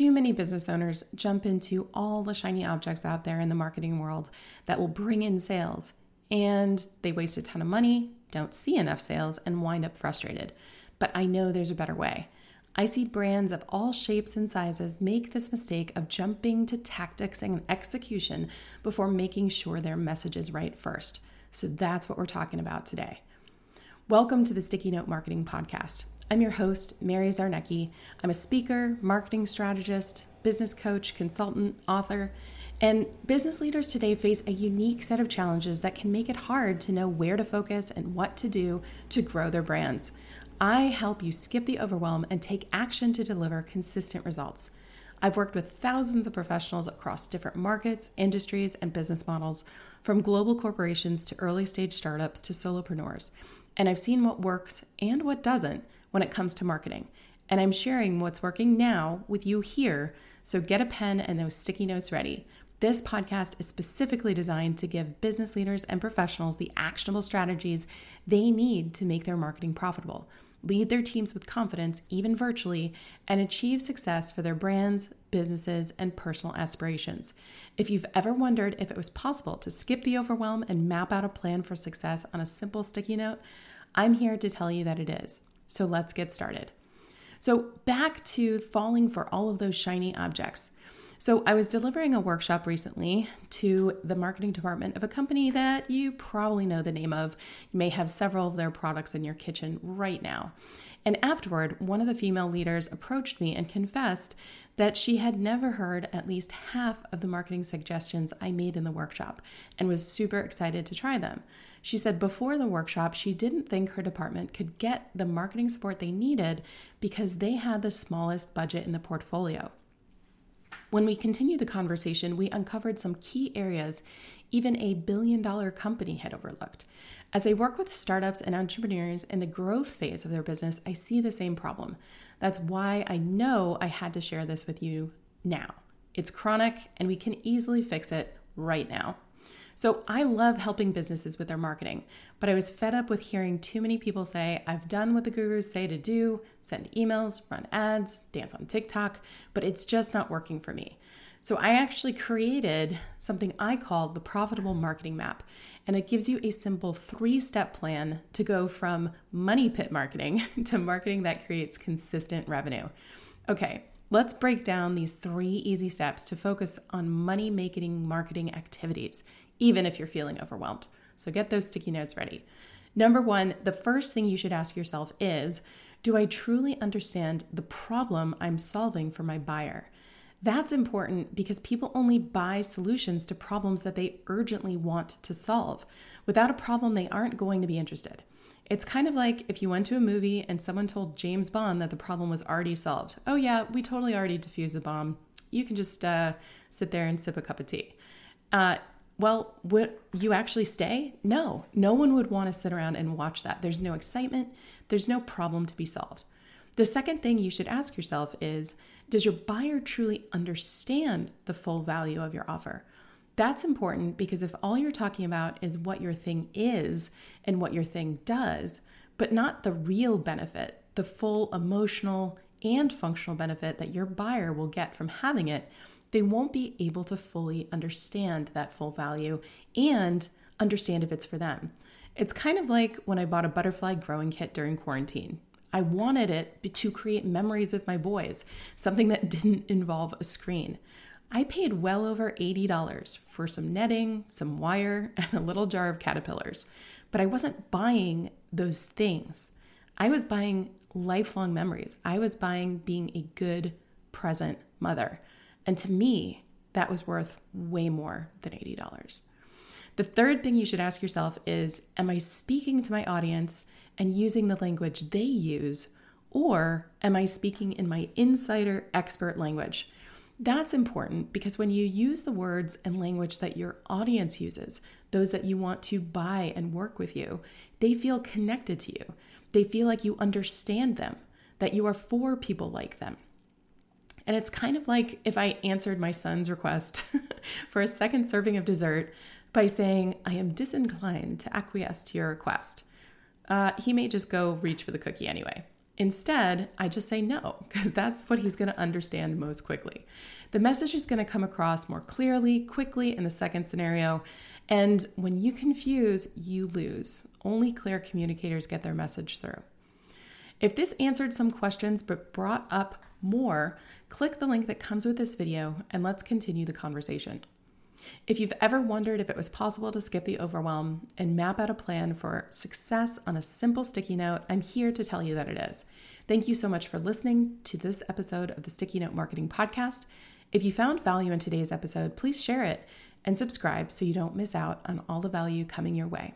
Too many business owners jump into all the shiny objects out there in the marketing world that will bring in sales, and they waste a ton of money, don't see enough sales, and wind up frustrated. But I know there's a better way. I see brands of all shapes and sizes make this mistake of jumping to tactics and execution before making sure their message is right first. So that's what we're talking about today. Welcome to the Sticky Note Marketing Podcast. I'm your host, Mary Zarnecki. I'm a speaker, marketing strategist, business coach, consultant, author, and business leaders today face a unique set of challenges that can make it hard to know where to focus and what to do to grow their brands. I help you skip the overwhelm and take action to deliver consistent results. I've worked with thousands of professionals across different markets, industries, and business models, from global corporations to early stage startups to solopreneurs. And I've seen what works and what doesn't when it comes to marketing. And I'm sharing what's working now with you here. So get a pen and those sticky notes ready. This podcast is specifically designed to give business leaders and professionals the actionable strategies they need to make their marketing profitable, lead their teams with confidence, even virtually, and achieve success for their brands, businesses, and personal aspirations. If you've ever wondered if it was possible to skip the overwhelm and map out a plan for success on a simple sticky note, I'm here to tell you that it is. So let's get started. So, back to falling for all of those shiny objects. So, I was delivering a workshop recently to the marketing department of a company that you probably know the name of. You may have several of their products in your kitchen right now. And afterward, one of the female leaders approached me and confessed that she had never heard at least half of the marketing suggestions I made in the workshop and was super excited to try them. She said before the workshop, she didn't think her department could get the marketing support they needed because they had the smallest budget in the portfolio. When we continued the conversation, we uncovered some key areas even a billion dollar company had overlooked. As I work with startups and entrepreneurs in the growth phase of their business, I see the same problem. That's why I know I had to share this with you now. It's chronic and we can easily fix it right now. So I love helping businesses with their marketing, but I was fed up with hearing too many people say, I've done what the gurus say to do send emails, run ads, dance on TikTok, but it's just not working for me. So I actually created something I call the Profitable Marketing Map. And it gives you a simple three step plan to go from money pit marketing to marketing that creates consistent revenue. Okay, let's break down these three easy steps to focus on money making marketing activities even if you're feeling overwhelmed. So get those sticky notes ready. Number one, the first thing you should ask yourself is Do I truly understand the problem I'm solving for my buyer? That's important because people only buy solutions to problems that they urgently want to solve. Without a problem, they aren't going to be interested. It's kind of like if you went to a movie and someone told James Bond that the problem was already solved. Oh, yeah, we totally already defused the bomb. You can just uh, sit there and sip a cup of tea. Uh, well, would you actually stay? No, no one would want to sit around and watch that. There's no excitement, there's no problem to be solved. The second thing you should ask yourself is Does your buyer truly understand the full value of your offer? That's important because if all you're talking about is what your thing is and what your thing does, but not the real benefit, the full emotional and functional benefit that your buyer will get from having it, they won't be able to fully understand that full value and understand if it's for them. It's kind of like when I bought a butterfly growing kit during quarantine. I wanted it to create memories with my boys, something that didn't involve a screen. I paid well over $80 for some netting, some wire, and a little jar of caterpillars, but I wasn't buying those things. I was buying lifelong memories. I was buying being a good, present mother. And to me, that was worth way more than $80. The third thing you should ask yourself is Am I speaking to my audience and using the language they use, or am I speaking in my insider expert language? That's important because when you use the words and language that your audience uses, those that you want to buy and work with you, they feel connected to you. They feel like you understand them, that you are for people like them. And it's kind of like if I answered my son's request for a second serving of dessert by saying, I am disinclined to acquiesce to your request. Uh, he may just go reach for the cookie anyway. Instead, I just say no, because that's what he's going to understand most quickly. The message is going to come across more clearly, quickly in the second scenario. And when you confuse, you lose. Only clear communicators get their message through. If this answered some questions but brought up more, click the link that comes with this video and let's continue the conversation. If you've ever wondered if it was possible to skip the overwhelm and map out a plan for success on a simple sticky note, I'm here to tell you that it is. Thank you so much for listening to this episode of the Sticky Note Marketing Podcast. If you found value in today's episode, please share it and subscribe so you don't miss out on all the value coming your way.